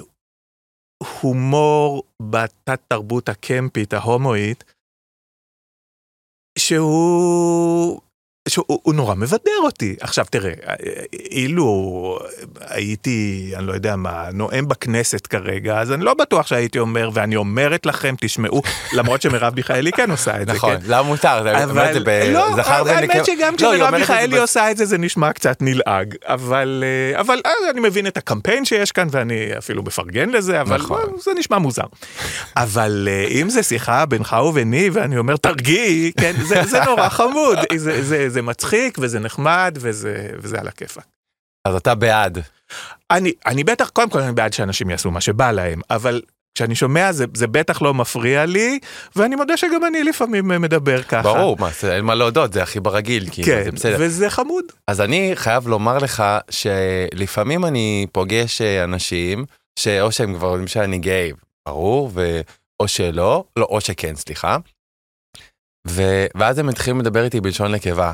הומור בתת תרבות הקמפית, ההומואית, שהוא... שהוא הוא נורא מבדר אותי. עכשיו תראה, אילו הייתי, אני לא יודע מה, נואם בכנסת כרגע, אז אני לא בטוח שהייתי אומר, ואני אומרת לכם, תשמעו, למרות שמרב מיכאלי כן עושה את זה, נכון, כן? לא מותר, זה אומרת את זה ב- לא, זכר אבל ונקבה. האמת שגם לא, כשמרב את זה מיכאלי עושה את זה, זה נשמע קצת נלעג, אבל, אה, אבל אה, אני מבין את הקמפיין שיש כאן, ואני אפילו מפרגן לזה, אבל נכון. אה, זה נשמע מוזר. אבל אם זה שיחה בינך וביני, ואני אומר, תרגיעי, כן, זה, זה נורא חמוד, זה, מצחיק, וזה נחמד, וזה, וזה על הכיפאק. אז אתה בעד. אני, אני בטח, קודם כל אני בעד שאנשים יעשו מה שבא להם, אבל כשאני שומע זה, זה בטח לא מפריע לי, ואני מודה שגם אני לפעמים מדבר ככה. ברור, מה, זה- אין מה להודות, זה הכי ברגיל, כאילו, כן, זה בסדר. וזה חמוד. אז אני חייב לומר לך שלפעמים אני פוגש אה, אנשים שאו שהם כבר יודעים שאני גיי, ברור, ו... או שלא, לא, או שכן, סליחה. ו... ואז הם מתחילים לדבר איתי בלשון נקבה.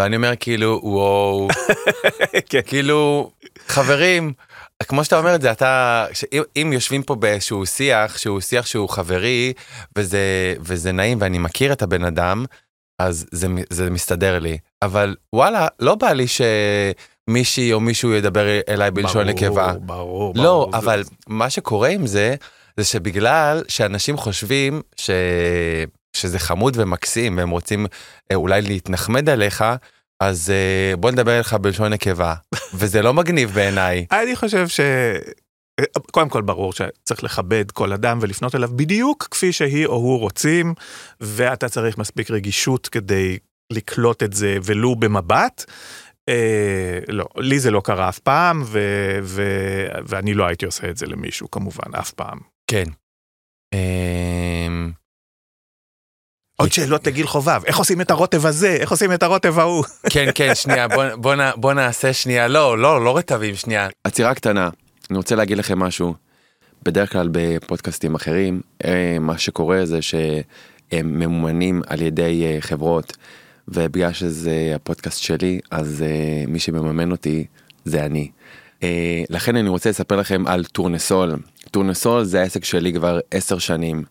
ואני אומר כאילו, וואו, כן. כאילו, חברים, כמו שאתה אומר את זה, אתה, שאם, אם יושבים פה באיזשהו שיח, שהוא שיח שהוא חברי, וזה, וזה נעים, ואני מכיר את הבן אדם, אז זה, זה מסתדר לי. אבל וואלה, לא בא לי שמישהי או מישהו ידבר אליי בלשון ברור, נקבה. ברור, לא, ברור. אבל זה- מה שקורה עם זה, זה שבגלל שאנשים חושבים ש... שזה חמוד ומקסים, והם רוצים אה, אולי להתנחמד עליך, אז אה, בוא נדבר איתך בלשון נקבה. וזה לא מגניב בעיניי. אני חושב ש... קודם כל ברור שצריך לכבד כל אדם ולפנות אליו בדיוק כפי שהיא או הוא רוצים, ואתה צריך מספיק רגישות כדי לקלוט את זה ולו במבט. אה, לא, לי זה לא קרה אף פעם, ו, ו, ואני לא הייתי עושה את זה למישהו כמובן, אף פעם. כן. אמ, עוד שאלות לגיל חובב, איך עושים את הרוטב הזה, איך עושים את הרוטב ההוא. כן, כן, שנייה, בוא, בוא, נ- בוא נעשה שנייה, לא, לא, לא רטבים, שנייה. עצירה קטנה, אני רוצה להגיד לכם משהו. בדרך כלל בפודקאסטים אחרים, אה, מה שקורה זה שהם ממומנים על ידי אה, חברות, ובגלל שזה הפודקאסט שלי, אז אה, מי שמממן אותי זה אני. לכן אני רוצה לספר לכם על טורנסול. טורנסול זה העסק שלי כבר עשר שנים.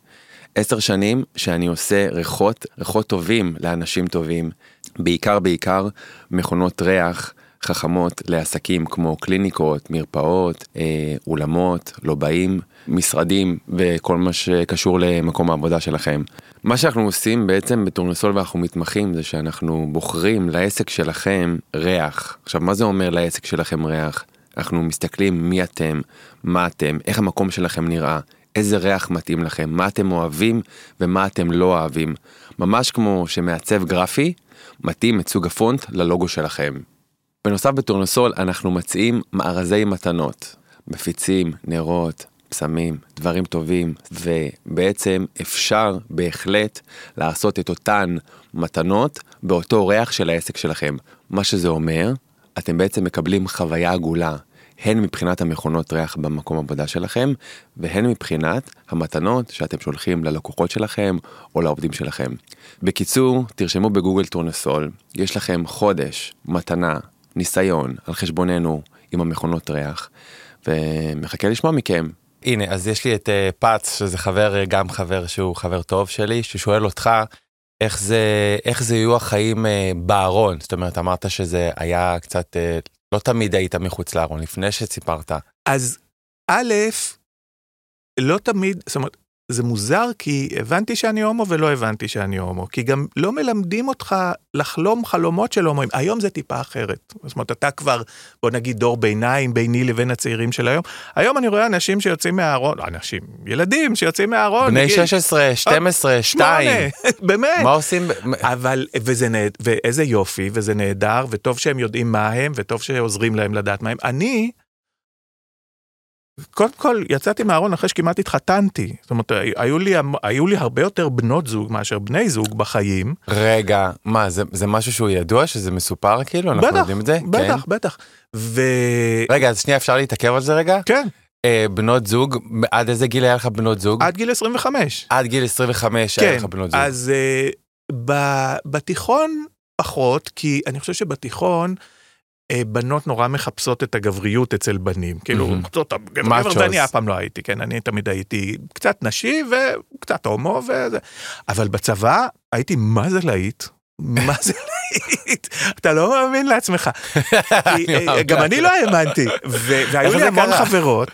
עשר שנים שאני עושה ריחות, ריחות טובים לאנשים טובים, בעיקר בעיקר מכונות ריח חכמות לעסקים כמו קליניקות, מרפאות, אה, אולמות, לוביים, משרדים וכל מה שקשור למקום העבודה שלכם. מה שאנחנו עושים בעצם בטורנסול ואנחנו מתמחים זה שאנחנו בוחרים לעסק שלכם ריח. עכשיו מה זה אומר לעסק שלכם ריח? אנחנו מסתכלים מי אתם, מה אתם, איך המקום שלכם נראה, איזה ריח מתאים לכם, מה אתם אוהבים ומה אתם לא אוהבים. ממש כמו שמעצב גרפי מתאים את סוג הפונט ללוגו שלכם. בנוסף בטורנסול אנחנו מציעים מארזי מתנות, מפיצים, נרות, פסמים, דברים טובים, ובעצם אפשר בהחלט לעשות את אותן מתנות באותו ריח של העסק שלכם. מה שזה אומר, אתם בעצם מקבלים חוויה עגולה, הן מבחינת המכונות ריח במקום עבודה שלכם, והן מבחינת המתנות שאתם שולחים ללקוחות שלכם או לעובדים שלכם. בקיצור, תרשמו בגוגל טורנסול, יש לכם חודש, מתנה, ניסיון על חשבוננו עם המכונות ריח, ומחכה לשמוע מכם. הנה, אז יש לי את uh, פץ, שזה חבר, גם חבר שהוא חבר טוב שלי, ששואל אותך, איך זה, איך זה יהיו החיים uh, בארון? זאת אומרת, אמרת שזה היה קצת, uh, לא תמיד היית מחוץ לארון, לפני שסיפרת. אז א', לא תמיד, זאת אומרת, זה מוזר כי הבנתי שאני הומו ולא הבנתי שאני הומו, כי גם לא מלמדים אותך לחלום חלומות של הומואים. היום זה טיפה אחרת. זאת אומרת, אתה כבר, בוא נגיד, דור ביניים ביני לבין הצעירים של היום. היום אני רואה אנשים שיוצאים מהארון, לא אנשים, ילדים שיוצאים מהארון. בני בגיל 16, 12, 2, שמונה, באמת. מה עושים? אבל, וזה נהד... ואיזה יופי, וזה נהדר, וטוב שהם יודעים מה הם, וטוב שעוזרים להם לדעת מה הם. אני, קודם כל, יצאתי מהארון אחרי שכמעט התחתנתי. זאת אומרת, היו לי, היו לי הרבה יותר בנות זוג מאשר בני זוג בחיים. רגע, מה, זה, זה משהו שהוא ידוע, שזה מסופר כאילו? אנחנו בטח, יודעים את זה? בטח, בטח. ו... כן. רגע, אז שנייה, אפשר להתעכב על זה רגע? כן, אה, בנות זוג, עד איזה גיל היה לך בנות זוג? עד גיל 25. עד גיל 25 היה כן, לך בנות זוג. אז uh, ב- בתיכון פחות, כי אני חושב שבתיכון בנות נורא מחפשות את הגבריות אצל בנים. כאילו. זאת גבר, ואני אף פעם לא הייתי, כן, אני תמיד הייתי קצת נשי וקצת הומו וזה. אבל בצבא הייתי מה זה להיט. מה זה להיט? אתה לא מאמין לעצמך. אה, גם אני לא האמנתי. והיו לי המון? חברות.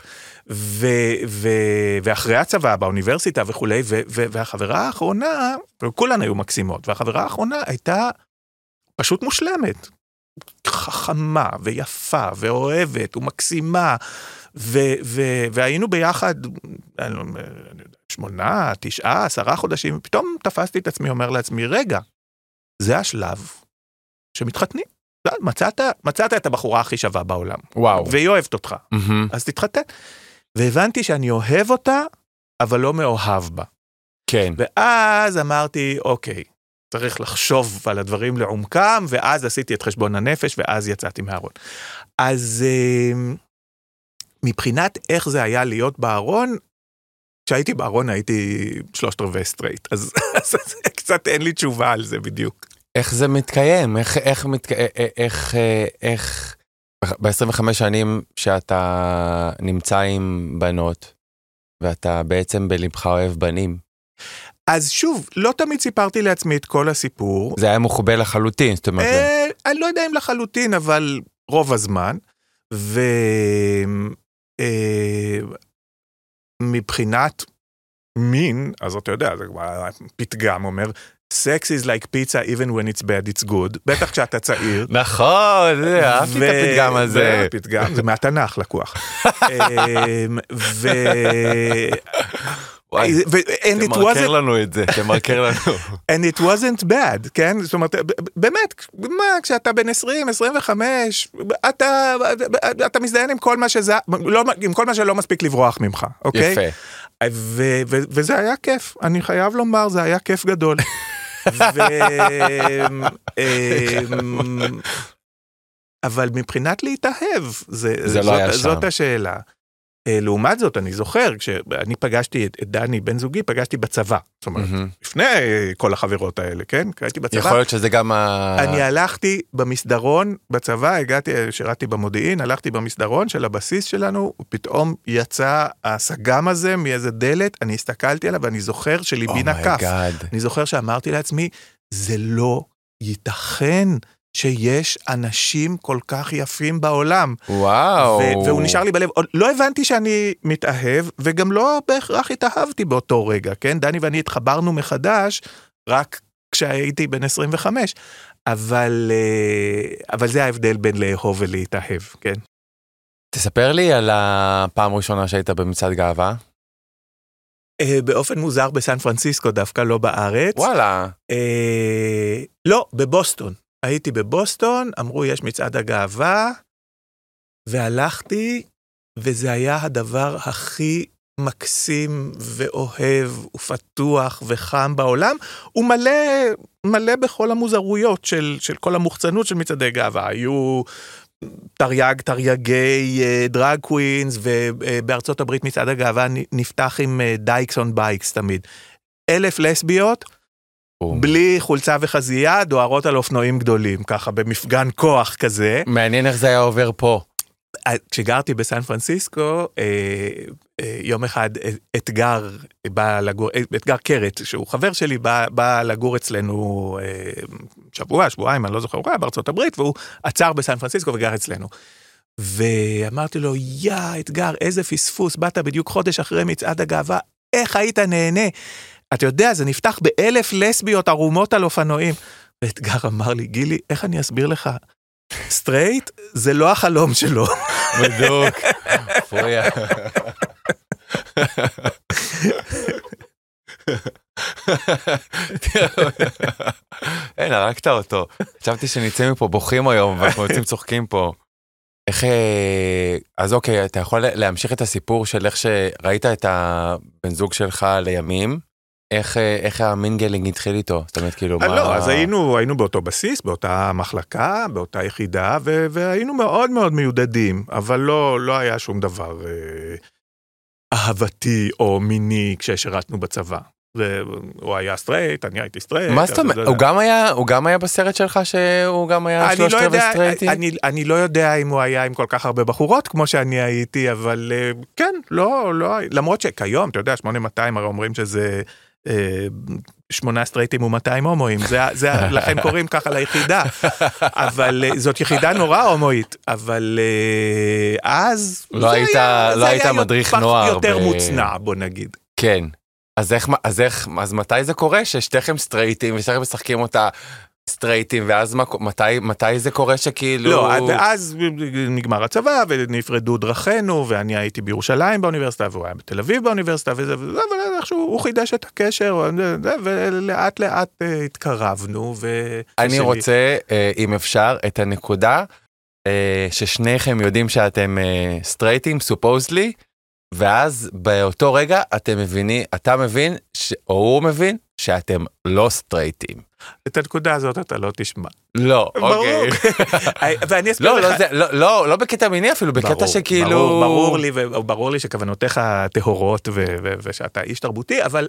ו- ו- ואחרי הצבא באוניברסיטה וכולי, ו- ו- והחברה האחרונה, כולן היו מקסימות, והחברה האחרונה הייתה פשוט מושלמת. חכמה ויפה ואוהבת ומקסימה, ו- ו- והיינו ביחד אני לא, שמונה, תשעה, עשרה חודשים, פתאום תפסתי את עצמי, אומר לעצמי, רגע, זה השלב שמתחתנים. מצאת, מצאת את הבחורה הכי שווה בעולם, וואו. והיא אוהבת אותך. מהמם. אז תתחתן. והבנתי שאני אוהב אותה, אבל לא מאוהב בה. כן. ואז אמרתי, אוקיי, צריך לחשוב על הדברים לעומקם, ואז עשיתי את חשבון הנפש, ואז יצאתי מהארון. אז אה, מבחינת איך זה היה להיות בארון, כשהייתי בארון הייתי שלושת רבעי סטרייט, אז, אז קצת אין לי תשובה על זה בדיוק. איך זה מתקיים? איך, איך. אה, אה, איך, אה, איך, ב-25 שנים שאתה נמצא עם בנות, ואתה בעצם בלבך אוהב בנים, אז שוב, לא תמיד סיפרתי לעצמי את כל הסיפור. זה היה מוחבא לחלוטין, זאת אומרת, אה, אני לא יודע אם לחלוטין, אבל רוב הזמן. ומבחינת מין, אז אתה יודע, זה כבר פתגם אומר, sex is like pizza even when it's bad it's good, בטח כשאתה צעיר. נכון, זה, אהבתי את הפתגם הזה. זה הפתגם, זה מהתנ"ך לקוח. אמ, ו... וואי, ו- and it תמרקר wasn't לנו את זה, תמרקר לנו. and it wasn't bad, כן? זאת אומרת, באמת, מה, כשאתה בן 20, 25, אתה, אתה מזדיין עם כל מה שזה, לא, עם כל מה שלא מספיק לברוח ממך, אוקיי? יפה. ו- ו- וזה היה כיף, אני חייב לומר, זה היה כיף גדול. ו... אמ, אבל מבחינת להתאהב, זה, זה לא זאת, היה שם. זאת השאלה. אה, לעומת זאת, אני זוכר, כשאני פגשתי את, דני, בן זוגי, פגשתי בצבא. זאת אומרת, מהמם. לפני כל החברות האלה, כן? הייתי בצבא. יכול להיות שזה גם ה... אני הלכתי במסדרון בצבא, הגעתי, שירתי במודיעין, הלכתי במסדרון של הבסיס שלנו, ופתאום יצא הסג"ם הזה מאיזה דלת, אני הסתכלתי עליו ואני זוכר שליבי נקף. Oh my God. אני זוכר שאמרתי לעצמי, זה לא ייתכן שיש אנשים כל כך יפים בעולם. וואו. והוא נשאר לי בלב, לא הבנתי שאני מתאהב, וגם לא בהכרח התאהבתי באותו רגע, כן? דני ואני התחברנו מחדש רק כשהייתי בן 25, אבל, אה, אבל זה ההבדל בין לאהוב ולהתאהב, כן? תספר לי על הפעם הראשונה שהיית במצעד גאווה. אה, באופן מוזר בסן פרנסיסקו דווקא, לא בארץ. וואלה. אה, לא, בבוסטון. הייתי בבוסטון, אמרו יש מצעד הגאווה, והלכתי, וזה היה הדבר הכי מקסים ואוהב ופתוח וחם בעולם, ומלא מלא בכל המוזרויות של, של כל המוחצנות של מצעדי גאווה. היו תרי"ג, תרי"גי drag queens, ובארצות הברית מצעד הגאווה נפתח עם dykes on bikes תמיד. אלף לסביות. בלי חולצה וחזייה, דוהרות על אופנועים גדולים, ככה במפגן כוח כזה. מעניין איך זה היה עובר פה. אה, כשגרתי בסן פרנסיסקו, אה, אה, יום אחד אתגר בא לגור, אתגר קרת, שהוא חבר שלי, בא, בא לגור אצלנו שבוע, שבועיים, אני לא זוכר, הוא היה בארצות הברית, והוא עצר בסן פרנסיסקו וגר אצלנו. ואמרתי לו, יא, אתגר, איזה פספוס, באת בדיוק חודש אחרי מצעד הגאווה, איך היית נהנה? אתה יודע, זה נפתח באלף לסביות ערומות על אופנועים. ואתגר אמר לי, גילי, איך אני אסביר לך? סטרייט זה לא החלום שלו. בדוק. פויה. אין, הרגת אותו. חשבתי שנצא מפה בוכים היום ואנחנו יוצאים צוחקים פה. איך... אה, אז אוקיי, אתה יכול להמשיך את הסיפור של איך שראית את הבן זוג שלך לימים? איך, אה, איך המינגלינג התחיל איתו? זאת אומרת, כאילו, אה, מה... לא, אז היינו, היינו באותו בסיס, באותה מחלקה, באותה יחידה, ו- והיינו מאוד מאוד מיודדים, אבל לא, לא היה שום דבר אה, אהבתי או מיני כששירתנו בצבא. והוא היה סטרייט, אני הייתי סטרייט. מה זאת אומרת? הוא גם היה, הוא גם היה בסרט שלך שהוא גם היה שלושת רבעי יודע, סטרייטי? אני, אני לא יודע אם הוא היה עם כל כך הרבה בחורות כמו שאני הייתי, אבל אה, כן, לא, לא, למרות שכיום, אתה יודע, 8200 הרי אומרים שזה שמונה סטרייטים ו-200 הומואים, זה, זה, לכן קוראים ככה ליחידה, אבל אה, זאת יחידה נורא הומואית, אבל אה, אז, לא זה היית- היה- לא זה היית היה מדריך נוער יותר ב- מוצנע, בוא נגיד. כן. אז איך, אז איך, אז מתי זה קורה ששתיכם סטרייטים ושתיכם משחקים אותה סטרייטים ואז מה, מתי, מתי זה קורה שכאילו... לא, ואז נגמר הצבא ונפרדו דרכינו, ואני הייתי בירושלים באוניברסיטה, והוא היה בתל אביב באוניברסיטה, וזה, וזה, אבל איכשהו הוא חידש את הקשר, ולאט לאט אה, התקרבנו, ו... אני שלי- רוצה, אה, אם אפשר, את הנקודה אה, ששניכם יודעים שאתם סטרייטים, סופוזלי, ואז באותו רגע אתם מבינים, אתה מבין, ש... או הוא מבין, שאתם לא סטרייטים. את הנקודה הזאת אתה לא תשמע. לא, ברור. אוקיי. ואני אסביר לא, לך... לא, זה, לא, לא, לא בקטע מיני אפילו, בקטע ברור, שכאילו... ברור, ברור לי, וברור לי שכוונותיך טהורות ושאתה איש תרבותי, אבל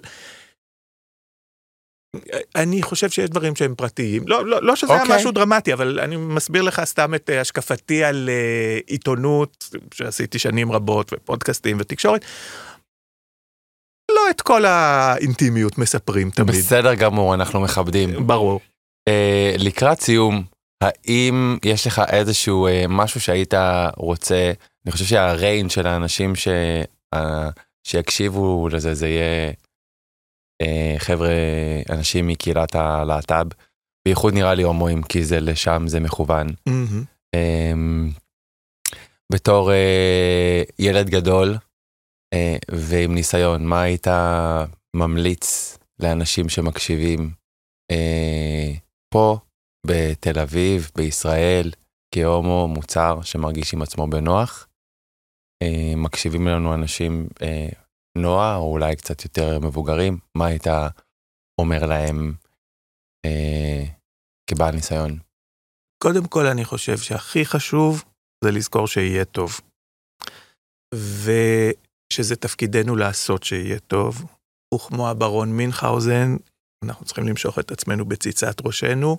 אני חושב שיש דברים שהם פרטיים. לא, לא, לא שזה היה אוקיי. משהו דרמטי, אבל אני מסביר לך סתם את אה, השקפתי על אה, עיתונות, שעשיתי שנים רבות, ופודקאסטים ותקשורת. לא את כל האינטימיות מספרים תמיד. בסדר גמור, אנחנו מכבדים. ברור. אה, לקראת סיום, האם יש לך איזשהו אה, משהו שהיית רוצה, אני חושב שהריינג' של האנשים ש, אה, שיקשיבו לזה, זה יהיה חבר'ה, אנשים מקהילת הלהט"ב, בייחוד נראה לי הומואים, כי זה לשם זה מכוון. אמ, בתור אה, ילד גדול אה, ועם ניסיון, מה היית ממליץ לאנשים שמקשיבים אה, פה, בתל אביב, בישראל, כהומו מוצר שמרגיש עם עצמו בנוח? אה, מקשיבים לנו אנשים אה, נוער, או אולי קצת יותר מבוגרים, מה היית אומר להם אה, כבעל ניסיון? קודם כל אני חושב שהכי חשוב זה לזכור שיהיה טוב. ושזה תפקידנו לעשות שיהיה טוב. וכמו הברון מינכהאוזן, אנחנו צריכים למשוך את עצמנו בציצת ראשנו,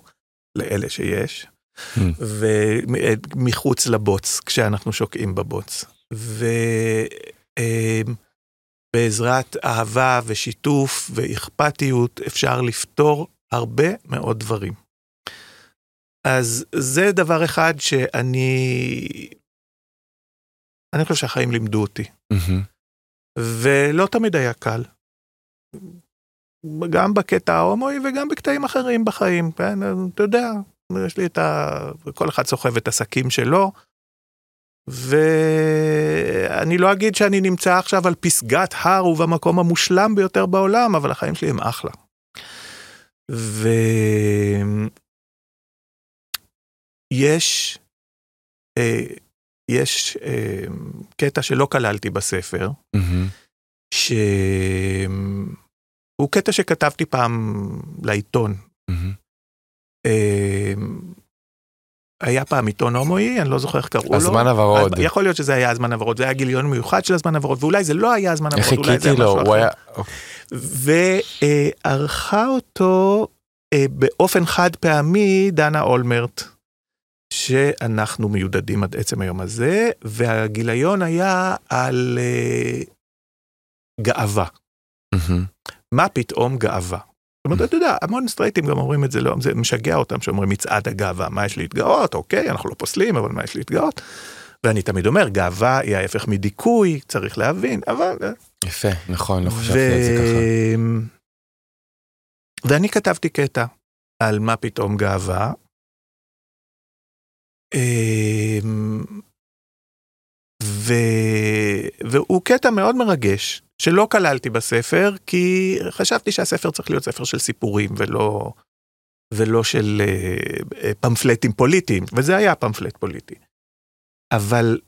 לאלה שיש, ומחוץ לבוץ, כשאנחנו שוקעים בבוץ. ובעזרת אהבה ושיתוף ואכפתיות אפשר לפתור הרבה מאוד דברים. אז זה דבר אחד שאני... אני חושב שהחיים לימדו אותי, מהמם. ולא תמיד היה קל. גם בקטע ההומואי וגם בקטעים אחרים בחיים, כן? אתה יודע, יש לי את ה... כל אחד סוחב את השקים שלו, ואני לא אגיד שאני נמצא עכשיו על פסגת הר ובמקום המושלם ביותר בעולם, אבל החיים שלי הם אחלה. ויש אה, יש אה, קטע שלא כללתי בספר, מהמם. שהוא קטע שכתבתי פעם לעיתון. מהמם. אה, היה פעם עיתון הומואי, אני לא זוכר איך קראו לו. הזמן הוורוד. יכול להיות שזה היה הזמן הוורוד, זה היה גיליון מיוחד של הזמן הוורוד, ואולי זה לא היה הזמן הוורוד, אולי זה היה לו, משהו אחר. היה... וערכה אותו אה, באופן חד פעמי דנה אולמרט, שאנחנו מיודדים עד עצם היום הזה, והגיליון היה על אה, גאווה. מה פתאום גאווה? זאת אומרת, אתה יודע, המון סטרייטים גם אומרים את זה, לא, זה משגע אותם שאומרים מצעד הגאווה, מה יש להתגאות? אוקיי, אנחנו לא פוסלים, אבל מה יש להתגאות? ואני תמיד אומר, גאווה היא ההפך מדיכוי, צריך להבין, אבל... אה, יפה, נכון, לא חשבתי על זה ככה. ואני כתבתי קטע על מה פתאום גאווה. אמ, ו... והוא קטע מאוד מרגש, שלא כללתי בספר, כי חשבתי שהספר צריך להיות ספר של סיפורים ולא, ולא של אה, אה, פמפלטים פוליטיים, וזה היה פמפלט פוליטי. אבל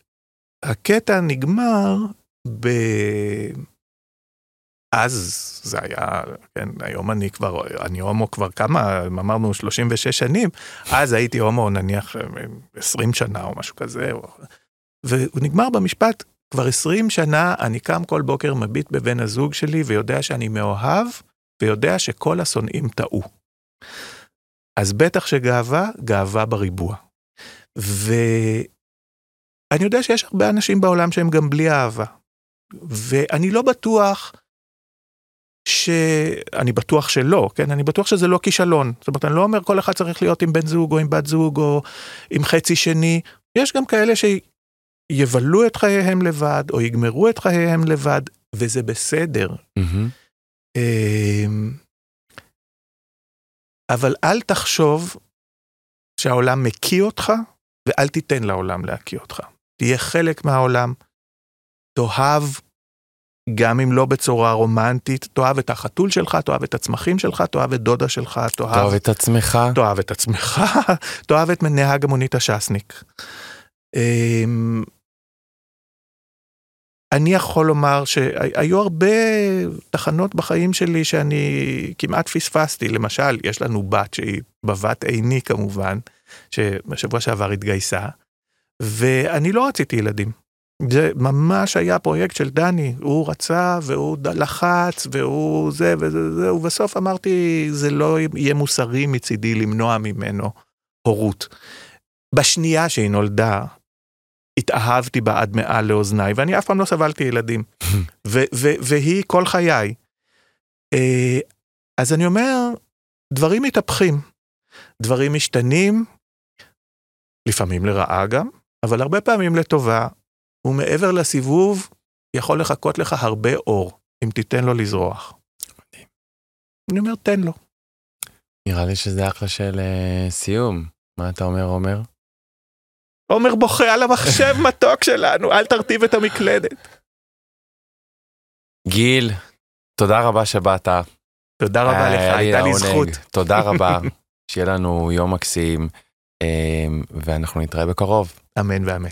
הקטע נגמר ב... אז זה היה, כן, היום אני כבר, אני הומו כבר כמה, אמרנו 36 שנים, אז הייתי הומו נניח 20 שנה או משהו כזה, והוא נגמר במשפט, כבר 20 שנה אני קם כל בוקר, מביט בבן הזוג שלי ויודע שאני מאוהב, ויודע שכל השונאים טעו. אז בטח שגאווה, גאווה בריבוע. ואני יודע שיש הרבה אנשים בעולם שהם גם בלי אהבה. ואני לא בטוח ש... אני בטוח שלא, כן? אני בטוח שזה לא כישלון. זאת אומרת, אני לא אומר כל אחד צריך להיות עם בן זוג או עם בת זוג או עם חצי שני. יש גם כאלה שיבלו את חייהם לבד או יגמרו את חייהם לבד, וזה בסדר. אמ, אבל אל תחשוב שהעולם מקיא אותך, ואל תיתן לעולם להקיא אותך. תהיה חלק מהעולם, תאהב, גם אם לא בצורה רומנטית, תאהב את החתול שלך, תאהב את הצמחים שלך, תאהב את דודה שלך, תאהב תאהב, את עצמך. תאהב את עצמך, תאהב את נהג המונית הש"סניק. אני יכול לומר שהיו הרבה תחנות בחיים שלי שאני כמעט פספסתי. למשל, יש לנו בת שהיא בבת עיני כמובן, שבשבוע שעבר התגייסה, ואני לא רציתי ילדים. זה ממש היה פרויקט של דני, הוא רצה והוא לחץ והוא זה וזה זה, ובסוף אמרתי, זה לא יהיה מוסרי מצידי למנוע ממנו הורות. בשנייה שהיא נולדה, התאהבתי בה עד מעל לאוזניי, ואני אף פעם לא סבלתי ילדים. ו- ו- והיא כל חיי. אה, אז אני אומר, דברים מתהפכים, דברים משתנים, לפעמים לרעה גם, אבל הרבה פעמים לטובה, ומעבר לסיבוב, יכול לחכות לך הרבה אור, אם תיתן לו לזרוח. אני אומר, תן לו. נראה לי שזה אחלה של uh, סיום. מה אתה אומר, עומר? עומר בוכה על המחשב מתוק שלנו, אל תרטיב את המקלדת. גיל, תודה רבה שבאת. תודה רבה לך, הייתה לי זכות. תודה רבה, שיהיה לנו יום מקסים, ואנחנו נתראה בקרוב. אמן ואמן.